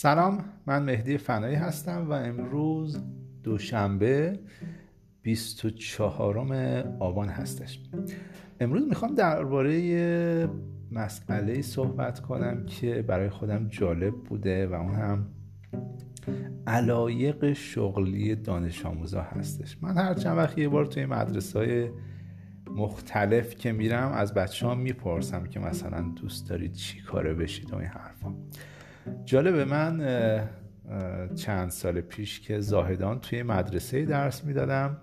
سلام من مهدی فنایی هستم و امروز دوشنبه 24 آبان هستش. امروز می‌خوام درباره مسئله صحبت کنم که برای خودم جالب بوده و اون هم علایق شغلی دانش آموزا هستش. من هر چند وقت یه بار توی مدرسه های مختلف که میرم از بچه ها می‌پرسم که مثلا دوست دارید چی کاره بشید و این حرفا. جالبه من چند سال پیش که زاهدان توی مدرسه درس می‌دادم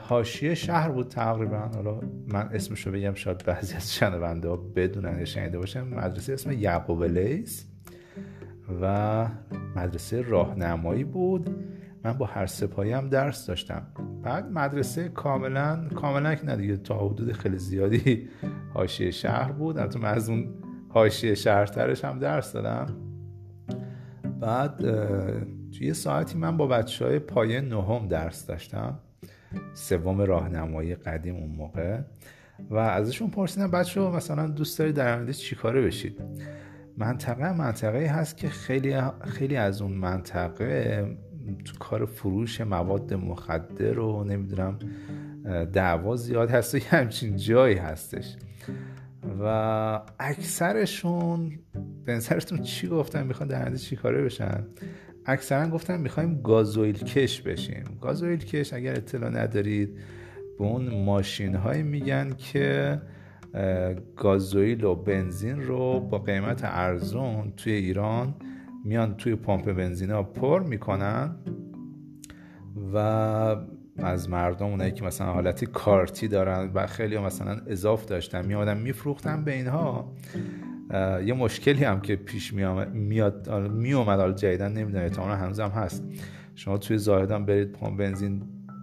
حاشیه شهر بود تقریبا. حالا من اسمش رو بگم شاید بعضی از شنونده ها بدونن شنیده باشن. مدرسه اسم یعقوب لیس و مدرسه راهنمایی بود. من با هر سپایی هم درس داشتم. بعد مدرسه کاملا کاملا که نه تا حدود خیلی زیادی حاشیه شهر بود. من از اون حاشیه شهرترش هم درس دادم. بعد توی ساعتی من با بچه های پایه نهم درس داشتم. سوم راهنمایی قدیم اون موقع. و ازشون پرسیدم بچه مثلا دوست داری در آینده چیکاره بشید؟ منطقه منطقه هست که خیلی خیلی از اون منطقه تو کار فروش مواد مخدر رو نمی‌دونم دعوا زیاد هست و یه همچین جایی هستش. و اکثرشون به نظرتون چی گفتن می‌خوان در چی کاره بشن؟ اکثرا گفتن می‌خوایم گازوئیل کش بشیم. گازوئیل کش اگر اطلاع ندارید به اون ماشین های میگن که گازوئیل و بنزین رو با قیمت ارزون توی ایران میان توی پمپ بنزین ها پر می‌کنن و از مردم اونایی که مثلا حالتی کارتی دارن و خیلی مثلا اضاف داشتن میادن میفروختن به اینها. یه مشکلی هم که پیش میاد میومد حالا جدیدن نمی‌دونم هنوز هم هست. شما توی زاهدان برید پمپ بنزین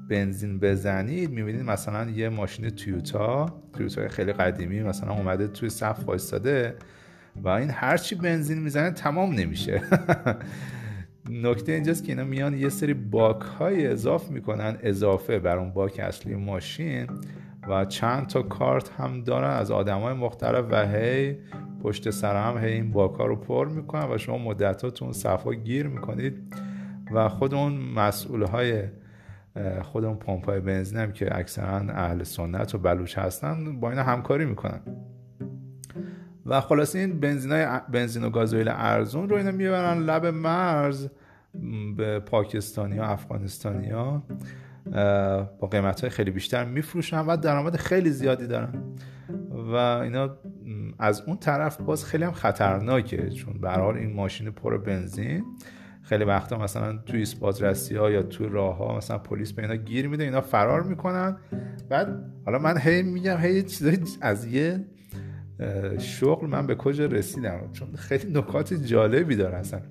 بنزین بزنید می‌بینید مثلا یه ماشین تویوتا تویوتا خیلی قدیمی مثلا اومده توی صف وایستاده و این هرچی بنزین می‌زنه تمام نمیشه. نکته اینجاست که اینا میان یه سری باک های اضاف می‌کنن اضافه بر اون باک اصلی ماشین و چند تا کارت هم دارن. از آدم های مختلف و هی پشت سر هم هی این باک ها رو پر می‌کنن و شما مدت ها تو اون صفحه گیر می‌کنید و خود اون مسئول های خود اون پمپ های بنزین هم که اکثرا اهل سنت و بلوچ هستن با اینا همکاری می‌کنن. و خلاص این بنزین, های بنزین و گازوئیل ارزون رو اینا می‌برن لب مرز به پاکستانی ها افغانستانی ها با قیمت های خیلی بیشتر میفروشن و درآمد خیلی زیادی دارن. و اینا از اون طرف باز خیلی هم خطرناکه چون به حال این ماشین پر بنزین. خیلی وقتا مثلا توی بازرسی ها یا توی راه ها مثلا پلیس به اینا گیر میده اینا فرار می‌کنن. بعد حالا من هی میگم هی چیزایی از یه شغل من به کجا رسیدم؟ چون خیلی نکات جالبی داره اصلا.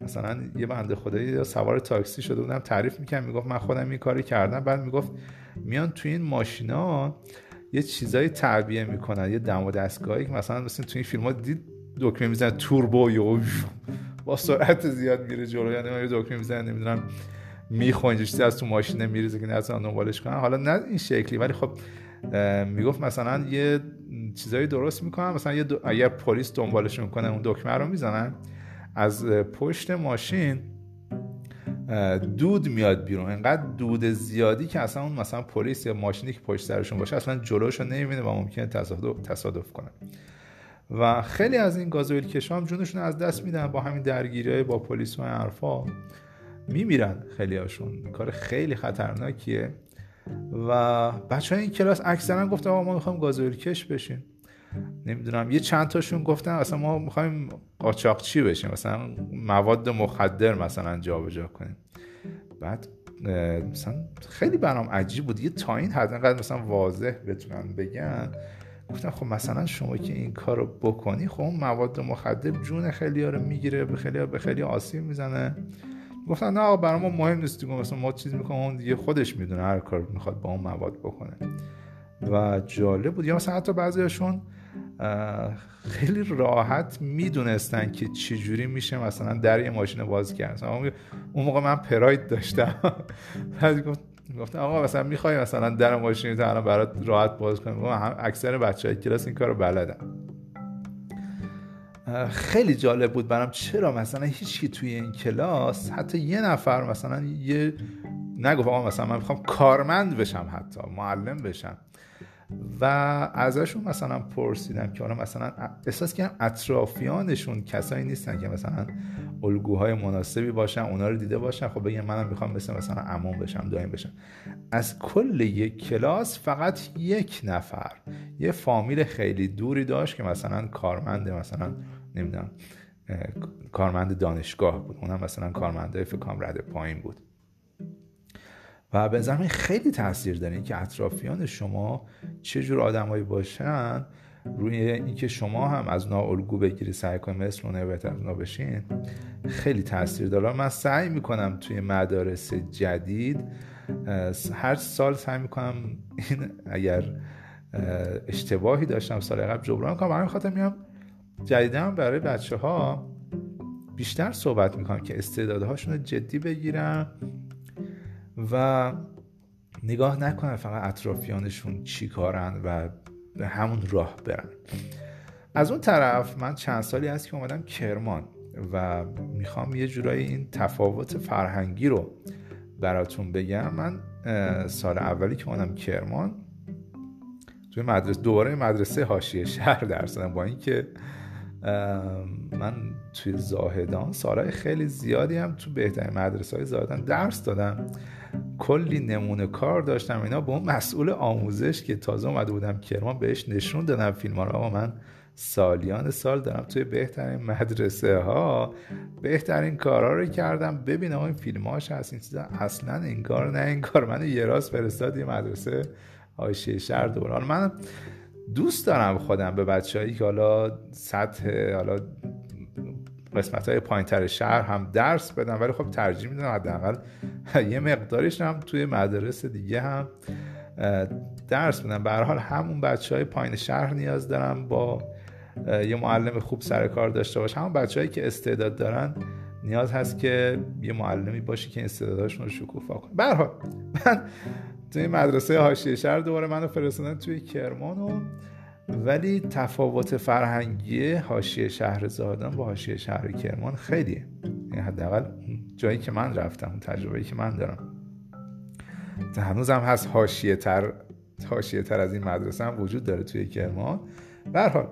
مثلا یه بنده خدایی سوار تاکسی شده بودم تعریف می‌کنم می‌گفت من خودم این کاری کردم. بعد می‌گفت میان توی این ماشینا یه چیزایی تعبیه می‌کنن یه دم و دستگاهی که مثلا مثلا توی این فیلم ها دید دکمه می‌زنن توربو یا با سرعت زیاد میره جلو. یعنی یه دکمه می‌زنن نمی‌دونم می‌خوان چیزی از تو ماشین میریزه که نتونن دنبالش کنن. حالا نه این شکلی ولی خب می‌گفت مثلا یه چیزایی درست می‌کنن. مثلا یه اگر پلیس دنبالش می‌کنه اون دکمه رو می‌زنن. از پشت ماشین دود میاد بیرون. انقدر دود زیادی که اصلا اون مثلا پلیس یا ماشینی که پشت سرشون باشه اصلا جلوشو نمی‌بینه و ممکنه تصادف, تصادف کنه. و خیلی از این گازوئیل کشا هم جونشون از دست میدن. با همین درگیری با پلیس و حرفا میمیرن خیلی هاشون کار خیلی خطرناکیه. و بچه های این کلاس اکثرا گفتن ما می‌خوایم گازوئیل کش بشیم. نمی‌دونم یه چند تاشون گفتن اصلا ما می‌خوایم قاچاقچی بشیم. مثلا مواد مخدر مثلا جابجا کنیم. بعد مثلا خیلی برام عجیب بود. یه تا این حد انقدر مثلا واضح بتونن بگن. گفتم خب مثلا شما که این کار رو بکنی خب اون مواد مخدر جون خیلی ها رو می‌گیره به خیلی به خیلی آسیب می‌زنه. گفتن نه آقا برای ما مهم نیست دیگه مثلا ما چیز می‌کنم اون دیگه خودش می‌دونه هر کار می‌خواد با اون مواد بکنه. و جالب بود یا مثلا حتی بعضیشون خیلی راحت می‌دونستن که چجوری میشه مثلا در یه ماشین باز کرد. اون موقع من پراید داشتم. بعد گفتم آقا مثلا می‌خوای مثلا در ماشین تو الان برات راحت باز کنیم اکثر بچه های کلاس این کار رو بلدن. خیلی جالب بود برام. چرا مثلا هیچکی توی این کلاس حتی یه نفر مثلا یه نگفت آقا مثلا من می‌خوام کارمند بشم حتی معلم بشم. و ازشون مثلا پرسیدم که حالا مثلا احساس کردم اطرافیانشون کسایی نیستن که مثلا الگوهای مناسبی باشن اونا رو دیده باشن خب بگم منم می‌خوام مثل مثلا عموم بشم دایم بشم. از کل یک کلاس فقط یک نفر یه فامیل خیلی دوری داشت که مثلا کارمند مثلا نمی‌دونم کارمند دانشگاه بود. اونم مثلا کارمنده فکرم رده پایین بود. و به نظر خیلی تاثیر داره که اطرافیان شما چه جور آدمایی باشن. روی اینکه شما هم از اونا الگو بگیری سعی کنید مثل اونها بهتر اونا بشین خیلی تاثیر داره. من سعی می‌کنم توی مدارس جدید هر سال سعی می‌کنم این اگر اشتباهی داشتم سال قبل جبران کنم. برای خاطر میام جدیدم برای بچه ها بیشتر صحبت می‌کنم که استعدادهاشون رو جدی بگیرم و نگاه نکنن فقط اطرافیانشون چی کارن و به همون راه برن. از اون طرف من چند سالی هست که اومدم کرمان و می‌خوام یه جورایی این تفاوت فرهنگی رو براتون بگم. من سال اولی که اومدم کرمان توی مدرسه دوباره مدرسه حاشیه شهر درس دادم با اینکه من توی زاهدان سالهای خیلی زیادی هم تو بهترین مدرسه های زاهدان درس دادم. کلی نمونه کار داشتم. اینا به اون مسئول آموزش که تازه اومده بودم کرمان بهش نشون دادم فیلم ها رو من سالیان سال دارم توی بهترین مدرسه ها بهترین کارها رو کردم. ببینم این فیلم هاش هست این چیزا. اصلا انگار نه انگار من یه راست فرستاد یه مدرسه آیشه شهر دوباره. من دوست دارم خودم به بچههایی که حالا سطح حالا قسمت های پایین شهر هم درس بدم ولی خب ترجیح میدم حداقل یه مقدارش هم توی مدارس دیگه هم درس بدم به حال همون بچه های پایین شهر نیاز دارم با یه معلم خوب سر کار داشته باشه همون بچههایی که استعداد دارن نیاز هست که یه معلمی باشه که استعداداشون رو شکوفا کنه به من توی مدرسه حاشیه شهر دوباره منو فرستادن توی کرمان و ولی تفاوت فرهنگی حاشیه شهر زادان با حاشیه شهر کرمان خیلیه. یعنی حداقل جایی که من رفتم اون تجربه‌ای که من دارم. هنوزم هست حاشیه تر حاشیه تر از این مدرسه هم وجود داره توی کرمان. به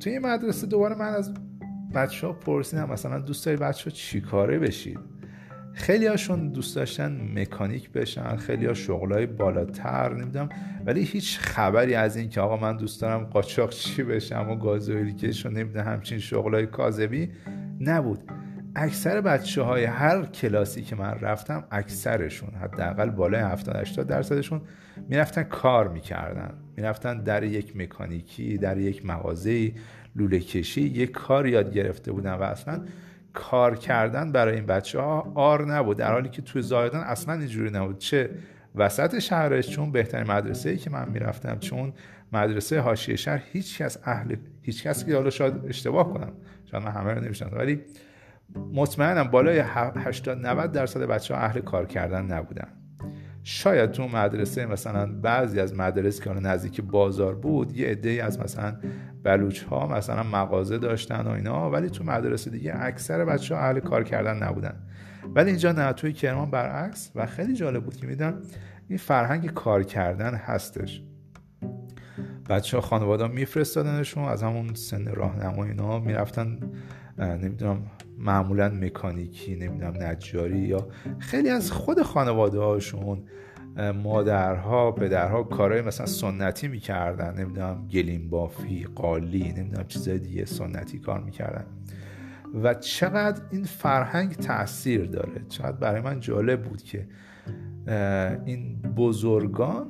توی مدرسه دوباره من از بچه ها پرسیدم مثلا دوست داری بچه ها چی کاره بشید خیلی هاشون دوست داشتن مکانیک بشن خیلی ها شغلای بالاتر نمی‌دونم. ولی هیچ خبری از این که آقا من دوست دارم قاچاق چی بشم و گازوئیل کش و نمی‌دونم همچین شغلای کاذبی نبود. اکثر بچه های هر کلاسی که من رفتم اکثرشون حداقل بالای 70 80 درصدشون می‌رفتن کار می‌کردن. می‌رفتن در یک مکانیکی در یک مغازه لوله کشی یک کار یاد گرفته بودن و اصلا کار کردن برای این بچه ها آر نبود. در حالی که توی زایدان اصلا اینجوری نبود. چه وسط شهرش چون بهترین مدرسه ای که من می‌رفتم چون مدرسه حاشیه شهر هیچ کس اهل هیچ کسی که حالا شاید اشتباه کنم شاید من همه رو نمیشنم ولی مطمئنم بالای 80 90 درصد بچه ها اهل کار کردن نبودن. شاید تو مدرسه مثلا بعضی از مدارس که نزدیک بازار بود یه عده از مثلا بلوچ ها مثلا مغازه داشتن و اینا ولی تو مدرسه دیگه اکثر بچه ها اهل کار کردن نبودن. ولی اینجا نه توی کرمان برعکس و خیلی جالب بود که میدن این فرهنگ کار کردن هستش. بچه ها خانواده میفرستادنشون از همون سن راهنما اینا می‌رفتن نمی‌دونم معمولا مکانیکی نمی‌دونم نجاری یا خیلی از خود خانواده هاشون مادرها پدرها کارهای مثلا سنتی می‌کردن. نمی‌دونم گلیم بافی قالی نمی‌دونم چیزای دیگه سنتی کار می‌کردن. و چقدر این فرهنگ تاثیر داره. چقدر برای من جالب بود که این بزرگان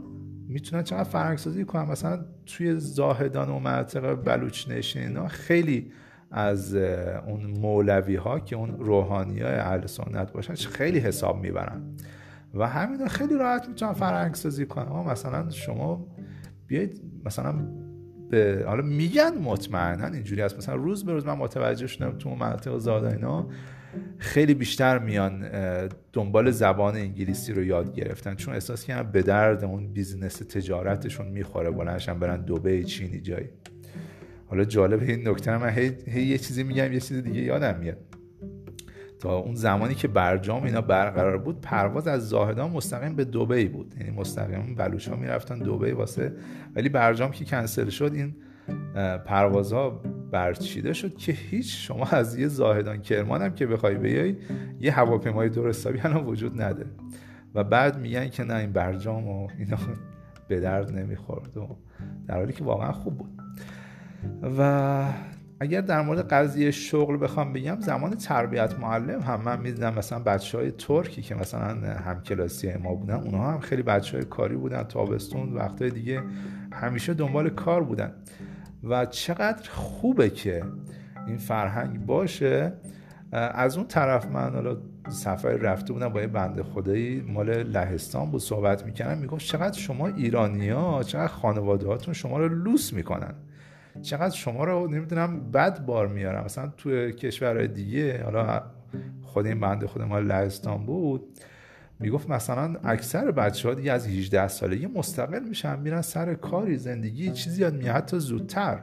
می‌تونن چقدر فرهنگ سازی کنن. مثلا توی زاهدان و مناطق بلوچ نشین خیلی از اون مولوی ها که اون روحانی های اهل سنت باشن خیلی حساب می‌برن. و همین خیلی راحت می‌تونن فرهنگ سازی کنن مثلا شما بیاید مثلا به حالا میگن مطمئنا اینجوری هست. مثلا روز به روز من متوجه شدم تو مناطق آزاد اینا خیلی بیشتر میان دنبال زبان انگلیسی رو یاد گرفتن. چون احساس کردن به درد اون business تجارتشون می‌خوره. بلند شن برن دبی چینی جایی. حالا جالب این نکته من هی, هی یه چیزی میگم یه چیز دیگه یادم میاد. تا اون زمانی که برجام اینا برقرار بود پرواز از زاهدان مستقیم به دبی بود. یعنی مستقیم بلوچ ها می‌رفتن دبی واسه ولی برجام که کنسل شد این پروازها برچیده شد که هیچ شما از یه زاهدان کرمان هم که بخوای بیای یه هواپیمای درست حسابی الان وجود نداره و بعد میگن که نه این برجام و اینا به درد نمی‌خورد و در حالی که واقعا خوب بود. و اگر در مورد قضیه شغل بخوام بگم زمان تربیت معلم هم من می‌دیدم مثلا بچه های ترکی که مثلا هم کلاسی ما بودن اونها هم خیلی بچه های کاری بودن تابستون وقتای دیگه همیشه دنبال کار بودن. و چقدر خوبه که این فرهنگ باشه. از اون طرف من حالا سفر رفته بودم با یه بنده خدایی مال لهستان بود صحبت می‌کنم می‌گفت چقدر شما ایرانی ها چقدر خانواده هاتون شما رو لوس می‌کنن. چقدر شما رو نمی‌دونم بد بار میارم. مثلا توی کشورهای دیگه حالا خود این بنده خود مال لهستان بود می‌گفت مثلا اکثر بچه ها دیگه از 18 سالگی مستقل میشن میرن سر کاری زندگی چیزی یاد میاد حتی زودتر.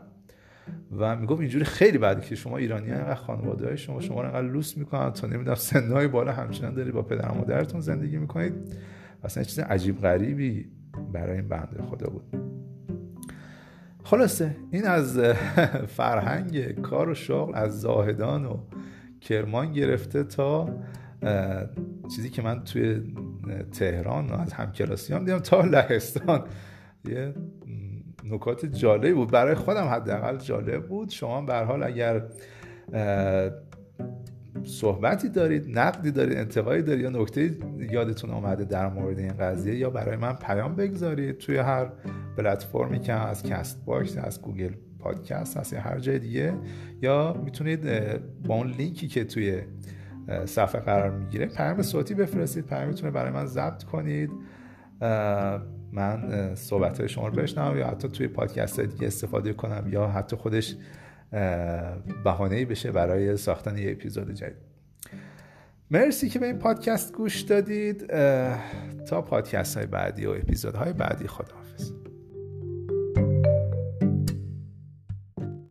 و می‌گفت اینجوری خیلی بده که شما ایرانی ها خانواده های شما شما رو انقدر لوس می‌کنن تا نمی‌دونم سنهای بالا همچنان دارید با پدر و مادرتون زندگی می‌کنید. اصلا چیز عجیب غریبی برای این بنده خدا بود. خلاصه این از فرهنگ کار و شغل از زاهدان و کرمان گرفته تا چیزی که من توی تهران از همکلاسی هم دیدم تا لهستان. یه نکات جالب بود. برای خودم حداقل جالب بود. شما به حال اگر صحبتی دارید نقدی دارید انتقادی دارید یا نکته یادتون آمده در مورد این قضیه یا برای من پیام بگذارید توی هر پلتفرمی که از Castbox از Google Podcast هست یا هر جای دیگه یا می‌تونید با اون لینکی که توی صفحه قرار می‌گیره پیام صوتی بفرستید. پیامتون برای من ضبط کنید. من صحبت های شما رو بشنوم یا حتی توی پادکست دیگه استفاده کنم یا حتی خودش بهانه‌ای بشه برای ساختن یه اپیزود جدید. مرسی که به این پادکست گوش دادید. تا پادکست های بعدی و اپیزودهای بعدی. خداحافظ.